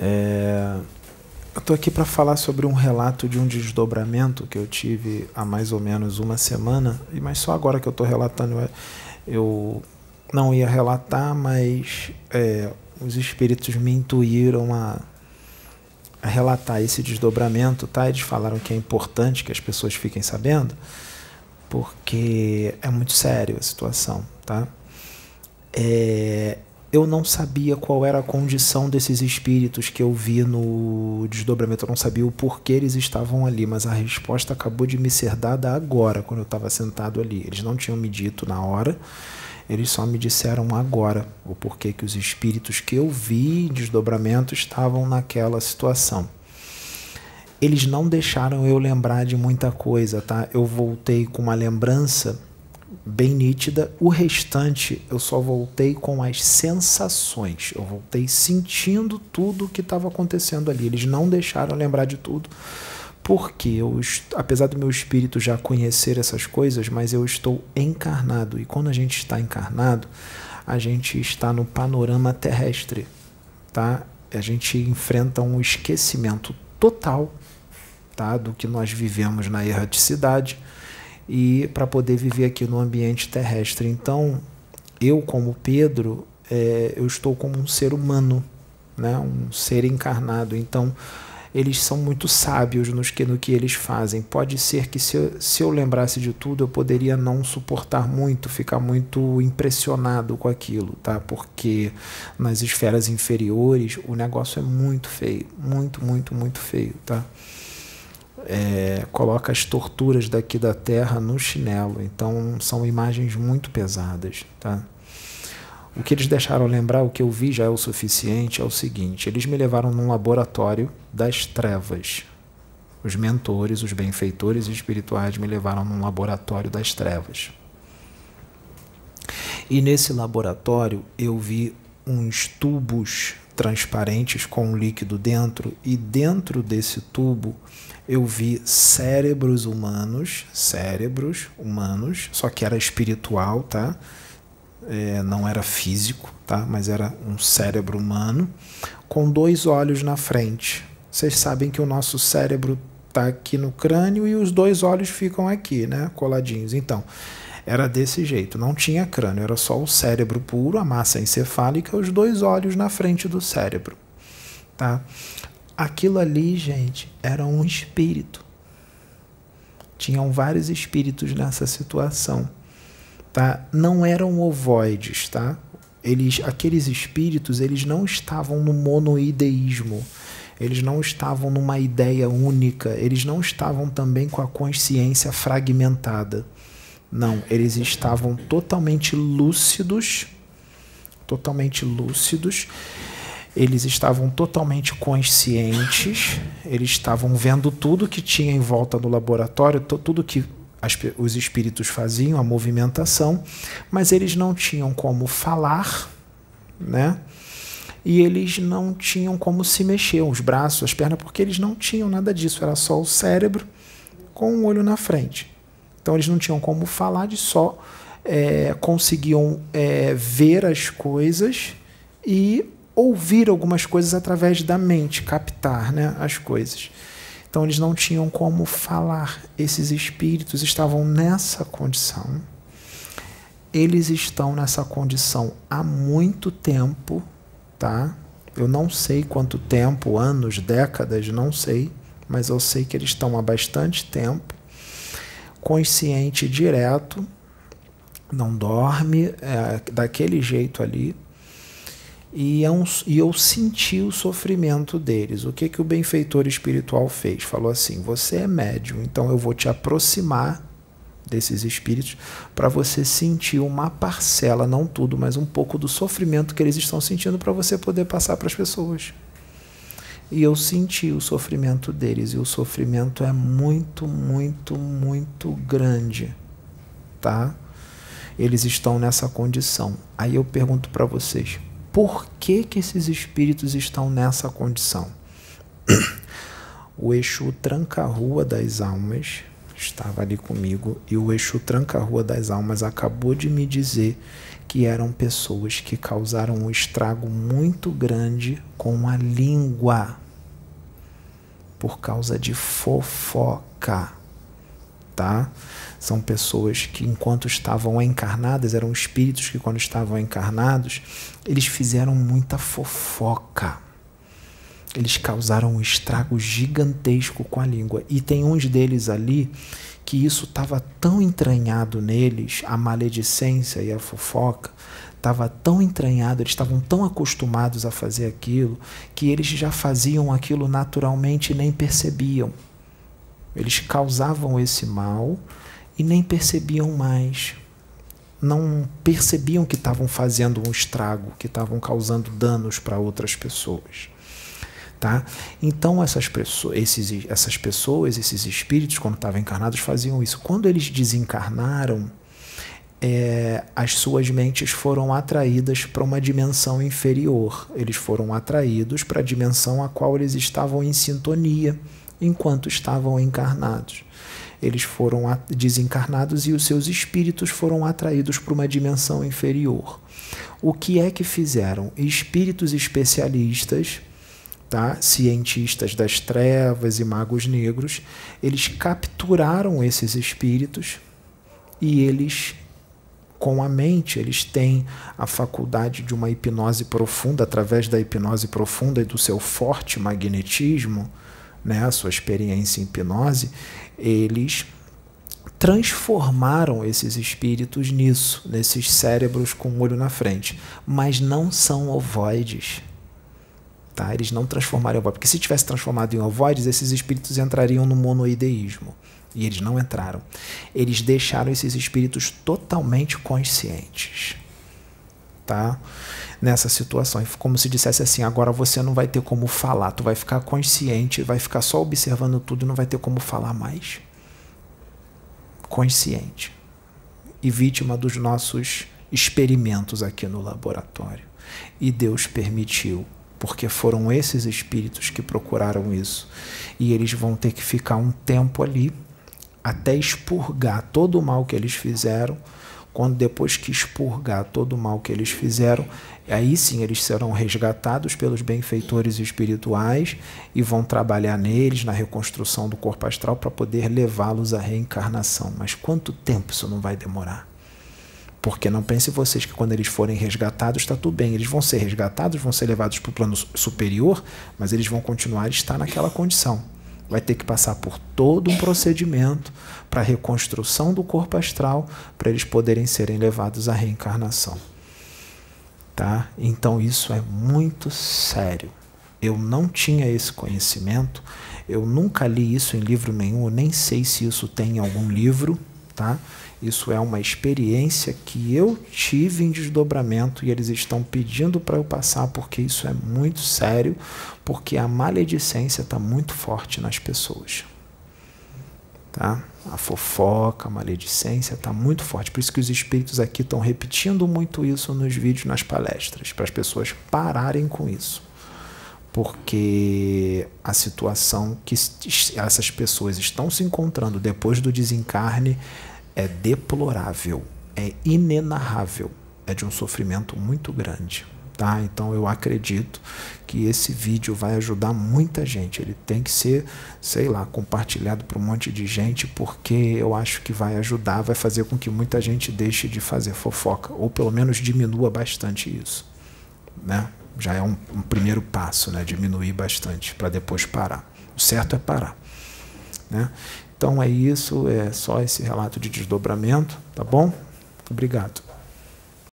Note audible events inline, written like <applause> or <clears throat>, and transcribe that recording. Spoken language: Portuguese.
É, eu estou aqui para falar sobre um relato de um desdobramento que eu tive há mais ou menos uma semana, mas só agora que eu estou relatando, eu não ia relatar, mas é, os espíritos me intuíram a, a, relatar esse desdobramento, tá? Eles falaram que é importante que as pessoas fiquem sabendo, porque é muito sério a situação, tá? É, eu não sabia qual era a condição desses espíritos que eu vi no desdobramento, eu não sabia o porquê eles estavam ali, mas a resposta acabou de me ser dada agora, quando eu estava sentado ali. Eles não tinham me dito na hora, eles só me disseram agora o porquê que os espíritos que eu vi em desdobramento estavam naquela situação. Eles não deixaram eu lembrar de muita coisa, tá? Eu voltei com uma lembrança bem nítida. O restante eu só voltei com as sensações. Eu voltei sentindo tudo o que estava acontecendo ali. Eles não deixaram lembrar de tudo. Porque eu, apesar do meu espírito já conhecer essas coisas, mas eu estou encarnado. E quando a gente está encarnado, a gente está no panorama terrestre, tá? A gente enfrenta um esquecimento total, tá, do que nós vivemos na erraticidade e para poder viver aqui no ambiente terrestre. Então, eu como Pedro, é, eu estou como um ser humano, né, um ser encarnado. Então, eles são muito sábios nos que, no que eles fazem. Pode ser que se eu, se eu lembrasse de tudo, eu poderia não suportar muito, ficar muito impressionado com aquilo, tá? Porque nas esferas inferiores o negócio é muito feio, muito, muito, muito feio, tá? É, coloca as torturas daqui da Terra no chinelo. Então são imagens muito pesadas, tá? O que eles deixaram lembrar, o que eu vi já é o suficiente, é o seguinte: eles me levaram num laboratório das trevas. Os mentores, os benfeitores espirituais me levaram num laboratório das trevas. E nesse laboratório eu vi uns tubos transparentes com um líquido dentro, e dentro desse tubo eu vi cérebros humanos, cérebros humanos, só que era espiritual, tá? é, não era físico, tá? mas era um cérebro humano, com dois olhos na frente. Vocês sabem que o nosso cérebro está aqui no crânio e os dois olhos ficam aqui, né? coladinhos. Então, era desse jeito, não tinha crânio, era só o cérebro puro, a massa encefálica, os dois olhos na frente do cérebro. Tá? Aquilo ali, gente, era um espírito. Tinham vários espíritos nessa situação tá? não eram ovoides. Tá? Eles, aqueles espíritos eles não estavam no monoideísmo, eles não estavam numa ideia única, eles não estavam também com a consciência fragmentada. Não, eles estavam totalmente lúcidos, totalmente lúcidos. Eles estavam totalmente conscientes, eles estavam vendo tudo que tinha em volta do laboratório, tudo que as, os espíritos faziam a movimentação, mas eles não tinham como falar, né? E eles não tinham como se mexer, os braços, as pernas, porque eles não tinham nada disso, era só o cérebro com o um olho na frente. Então eles não tinham como falar, de só é, conseguiam é, ver as coisas e ouvir algumas coisas através da mente, captar né, as coisas. Então eles não tinham como falar. Esses espíritos estavam nessa condição. Eles estão nessa condição há muito tempo, tá? Eu não sei quanto tempo, anos, décadas, não sei, mas eu sei que eles estão há bastante tempo, consciente direto, não dorme, é, daquele jeito ali, e, é um, e eu senti o sofrimento deles. O que, que o benfeitor espiritual fez? Falou assim: você é médium, então eu vou te aproximar desses espíritos para você sentir uma parcela, não tudo, mas um pouco do sofrimento que eles estão sentindo para você poder passar para as pessoas. E eu senti o sofrimento deles, e o sofrimento é muito, muito, muito grande, tá? Eles estão nessa condição. Aí eu pergunto para vocês, por que, que esses espíritos estão nessa condição? <clears throat> O Exu tranca-rua das almas estava ali comigo e o Exu tranca-rua das almas acabou de me dizer que eram pessoas que causaram um estrago muito grande com a língua por causa de fofoca, tá? São pessoas que enquanto estavam encarnadas, eram espíritos que quando estavam encarnados, eles fizeram muita fofoca. Eles causaram um estrago gigantesco com a língua. E tem uns deles ali que isso estava tão entranhado neles, a maledicência e a fofoca, estava tão entranhado, eles estavam tão acostumados a fazer aquilo, que eles já faziam aquilo naturalmente e nem percebiam. Eles causavam esse mal e nem percebiam mais. Não percebiam que estavam fazendo um estrago, que estavam causando danos para outras pessoas. Tá? Então essas pessoas, esses, essas pessoas, esses espíritos, quando estavam encarnados, faziam isso. Quando eles desencarnaram, é, as suas mentes foram atraídas para uma dimensão inferior. Eles foram atraídos para a dimensão a qual eles estavam em sintonia enquanto estavam encarnados. Eles foram desencarnados e os seus espíritos foram atraídos para uma dimensão inferior. O que é que fizeram? Espíritos especialistas tá? cientistas das trevas e magos negros, eles capturaram esses espíritos e eles, com a mente, eles têm a faculdade de uma hipnose profunda, através da hipnose profunda e do seu forte magnetismo, né, a sua experiência em hipnose, eles transformaram esses espíritos nisso, nesses cérebros com o olho na frente, mas não são ovoides Tá? Eles não transformaram em ovoides, porque se tivesse transformado em ovoides, esses espíritos entrariam no monoideísmo. E eles não entraram. Eles deixaram esses espíritos totalmente conscientes. Tá? Nessa situação. Como se dissesse assim: agora você não vai ter como falar, tu vai ficar consciente, vai ficar só observando tudo e não vai ter como falar mais. Consciente. E vítima dos nossos experimentos aqui no laboratório. E Deus permitiu porque foram esses espíritos que procuraram isso. E eles vão ter que ficar um tempo ali até expurgar todo o mal que eles fizeram. Quando depois que expurgar todo o mal que eles fizeram, aí sim eles serão resgatados pelos benfeitores espirituais e vão trabalhar neles na reconstrução do corpo astral para poder levá-los à reencarnação. Mas quanto tempo isso não vai demorar? Porque não pense vocês que quando eles forem resgatados está tudo bem. Eles vão ser resgatados, vão ser levados para o plano superior, mas eles vão continuar a estar naquela condição. Vai ter que passar por todo um procedimento para a reconstrução do corpo astral, para eles poderem serem levados à reencarnação. Tá? Então isso é muito sério. Eu não tinha esse conhecimento, eu nunca li isso em livro nenhum, eu nem sei se isso tem em algum livro, tá? Isso é uma experiência que eu tive em desdobramento e eles estão pedindo para eu passar porque isso é muito sério, porque a maledicência está muito forte nas pessoas. Tá? A fofoca, a maledicência está muito forte. Por isso que os espíritos aqui estão repetindo muito isso nos vídeos, nas palestras, para as pessoas pararem com isso. Porque a situação que essas pessoas estão se encontrando depois do desencarne é deplorável, é inenarrável, é de um sofrimento muito grande. Tá? Então eu acredito que esse vídeo vai ajudar muita gente. Ele tem que ser, sei lá, compartilhado para um monte de gente, porque eu acho que vai ajudar, vai fazer com que muita gente deixe de fazer fofoca, ou pelo menos diminua bastante isso. Né? Já é um, um primeiro passo, né? diminuir bastante, para depois parar. O certo é parar. Né? Então é isso, é só esse relato de desdobramento, tá bom? Obrigado.